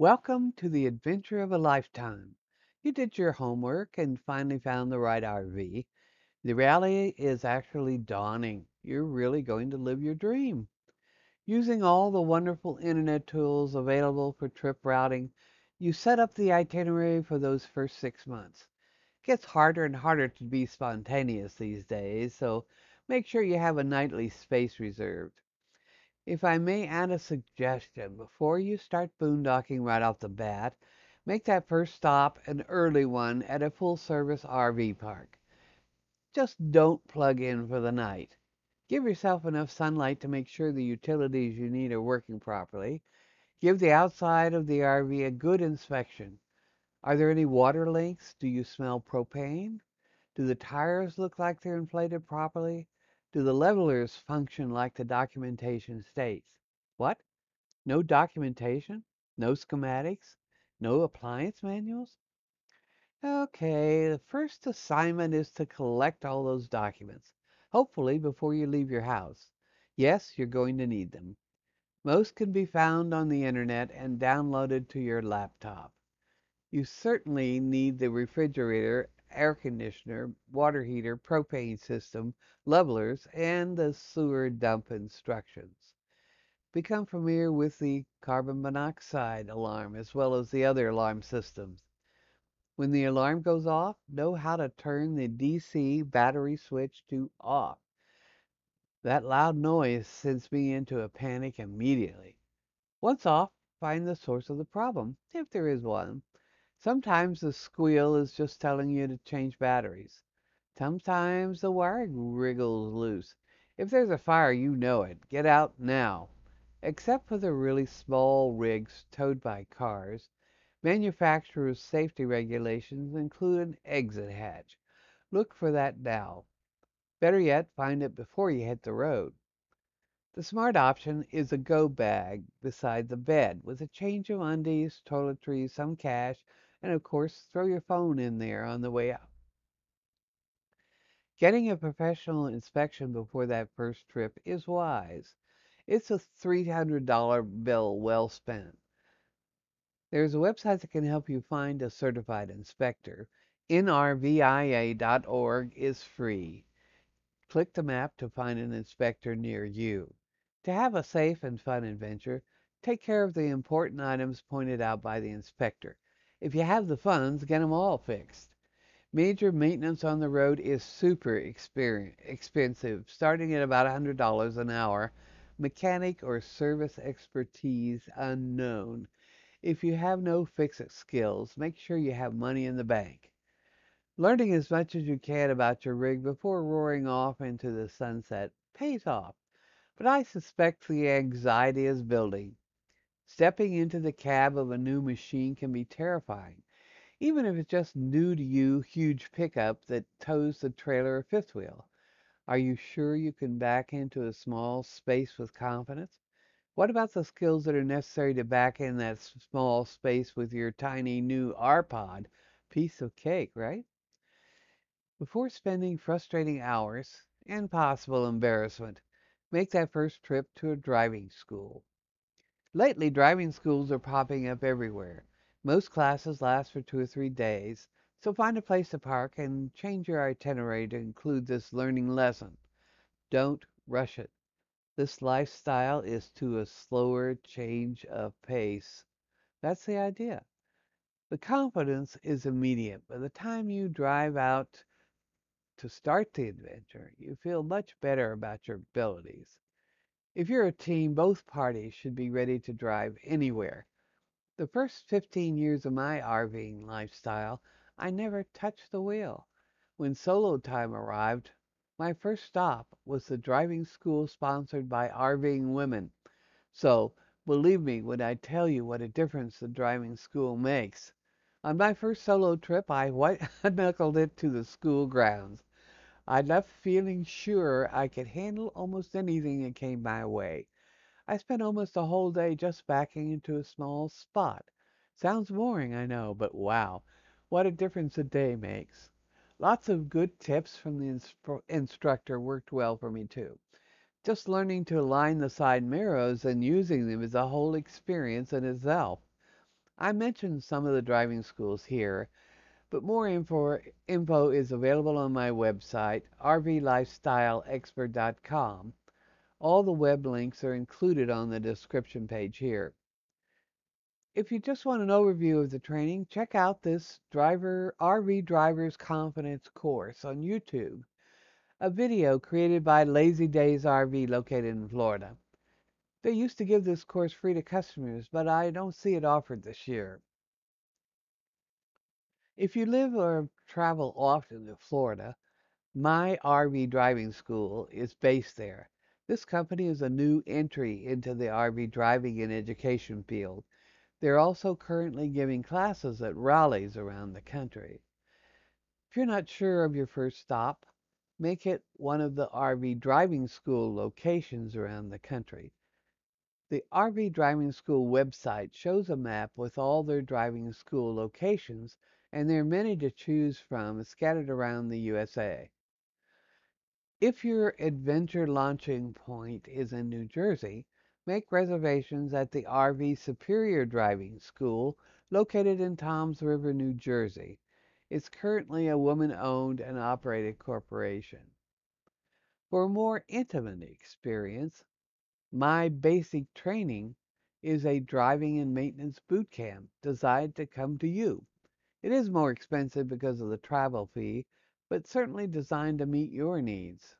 Welcome to the adventure of a lifetime. You did your homework and finally found the right RV. The reality is actually dawning. You're really going to live your dream. Using all the wonderful internet tools available for trip routing, you set up the itinerary for those first six months. It gets harder and harder to be spontaneous these days, so make sure you have a nightly space reserved. If I may add a suggestion, before you start boondocking right off the bat, make that first stop an early one at a full service RV park. Just don't plug in for the night. Give yourself enough sunlight to make sure the utilities you need are working properly. Give the outside of the RV a good inspection. Are there any water leaks? Do you smell propane? Do the tires look like they're inflated properly? Do the levelers function like the documentation states? What? No documentation? No schematics? No appliance manuals? Okay, the first assignment is to collect all those documents, hopefully before you leave your house. Yes, you're going to need them. Most can be found on the internet and downloaded to your laptop. You certainly need the refrigerator air conditioner, water heater, propane system, levelers, and the sewer dump instructions. Become familiar with the carbon monoxide alarm as well as the other alarm systems. When the alarm goes off, know how to turn the DC battery switch to off. That loud noise sends me into a panic immediately. Once off, find the source of the problem, if there is one. Sometimes the squeal is just telling you to change batteries. Sometimes the wiring wriggles loose. If there's a fire, you know it. Get out now. Except for the really small rigs towed by cars, manufacturers' safety regulations include an exit hatch. Look for that now. Better yet, find it before you hit the road. The smart option is a go bag beside the bed with a change of undies, toiletries, some cash, and of course, throw your phone in there on the way out. Getting a professional inspection before that first trip is wise. It's a $300 bill well spent. There's a website that can help you find a certified inspector. NRVIA.org is free. Click the map to find an inspector near you. To have a safe and fun adventure, take care of the important items pointed out by the inspector. If you have the funds, get them all fixed. Major maintenance on the road is super expensive, starting at about $100 an hour. Mechanic or service expertise unknown. If you have no fix-it skills, make sure you have money in the bank. Learning as much as you can about your rig before roaring off into the sunset pays off, but I suspect the anxiety is building. Stepping into the cab of a new machine can be terrifying, even if it's just new to you huge pickup that tows the trailer or fifth wheel. Are you sure you can back into a small space with confidence? What about the skills that are necessary to back in that small space with your tiny new R-Pod? Piece of cake, right? Before spending frustrating hours and possible embarrassment, make that first trip to a driving school. Lately, driving schools are popping up everywhere. Most classes last for two or three days, so find a place to park and change your itinerary to include this learning lesson. Don't rush it. This lifestyle is to a slower change of pace. That's the idea. The confidence is immediate. By the time you drive out to start the adventure, you feel much better about your abilities. If you're a team, both parties should be ready to drive anywhere. The first 15 years of my RVing lifestyle, I never touched the wheel. When solo time arrived, my first stop was the driving school sponsored by RVing Women. So believe me when I tell you what a difference the driving school makes. On my first solo trip, I white knuckled it to the school grounds. I left feeling sure I could handle almost anything that came my way. I spent almost the whole day just backing into a small spot. Sounds boring, I know, but wow, what a difference a day makes. Lots of good tips from the instru- instructor worked well for me too. Just learning to align the side mirrors and using them is a whole experience in itself. I mentioned some of the driving schools here, but more info, info is available on my website, rvlifestyleexpert.com. All the web links are included on the description page here. If you just want an overview of the training, check out this driver RV Driver's Confidence course on YouTube a video created by Lazydays RV located in Florida. They used to give this course free to customers, but I don't see it offered this year. If you live or travel often to Florida, my RV driving school is based there. This company is a new entry into the RV driving and education field. They're also currently giving classes at rallies around the country. If you're not sure of your first stop, make it one of the RV driving school locations around the country. The RV Driving School website shows a map with all their driving school locations, and there are many to choose from scattered around the USA. If your adventure launching point is in New Jersey, make reservations at the RV Superior Driving School located in Toms River, New Jersey It's currently a woman owned and operated corporation. For a more intimate experience, my basic training is a driving and maintenance boot camp designed to come to you. It is more expensive because of the travel fee, but certainly designed to meet your needs.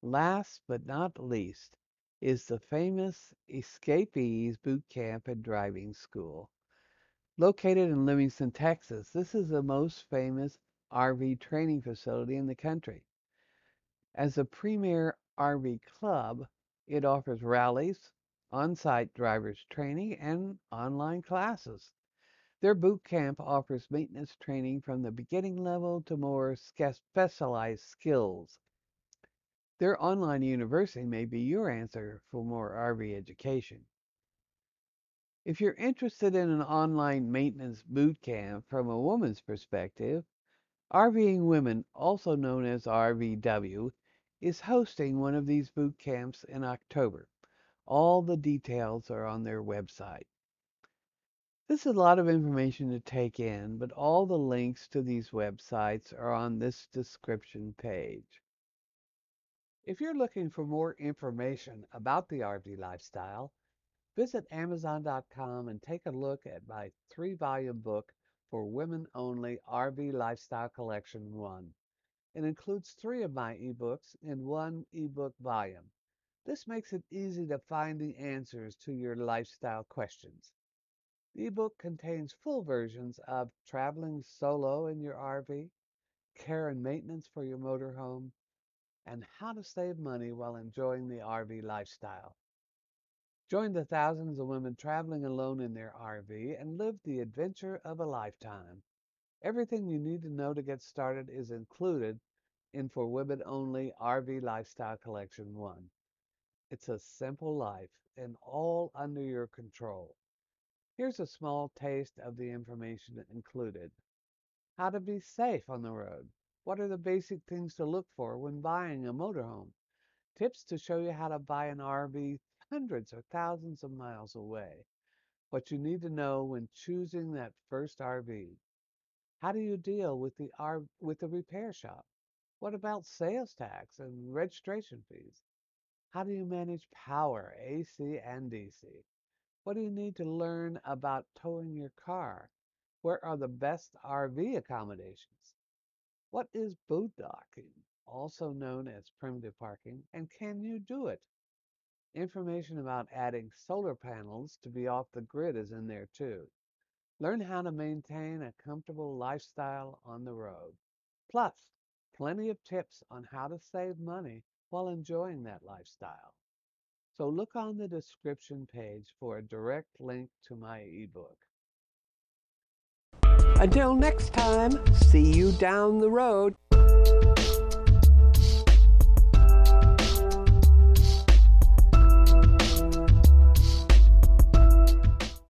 Last but not least is the famous Escapees Boot Camp and Driving School. Located in Livingston, Texas, this is the most famous RV training facility in the country. As a premier RV club, it offers rallies, on site drivers training, and online classes. Their boot camp offers maintenance training from the beginning level to more specialized skills. Their online university may be your answer for more RV education. If you're interested in an online maintenance boot camp from a woman's perspective, RVing Women, also known as RVW, is hosting one of these boot camps in October. All the details are on their website. This is a lot of information to take in, but all the links to these websites are on this description page. If you're looking for more information about the RV lifestyle, Visit Amazon.com and take a look at my three volume book for women only RV Lifestyle Collection 1. It includes three of my ebooks in one ebook volume. This makes it easy to find the answers to your lifestyle questions. The ebook contains full versions of traveling solo in your RV, care and maintenance for your motorhome, and how to save money while enjoying the RV lifestyle. Join the thousands of women traveling alone in their RV and live the adventure of a lifetime. Everything you need to know to get started is included in For Women Only RV Lifestyle Collection 1. It's a simple life and all under your control. Here's a small taste of the information included. How to be safe on the road. What are the basic things to look for when buying a motorhome? Tips to show you how to buy an RV hundreds or thousands of miles away. What you need to know when choosing that first RV. How do you deal with the R- with the repair shop? What about sales tax and registration fees? How do you manage power, AC and DC? What do you need to learn about towing your car? Where are the best RV accommodations? What is boondocking, also known as primitive parking, and can you do it? Information about adding solar panels to be off the grid is in there too. Learn how to maintain a comfortable lifestyle on the road. Plus, plenty of tips on how to save money while enjoying that lifestyle. So look on the description page for a direct link to my ebook. Until next time, see you down the road.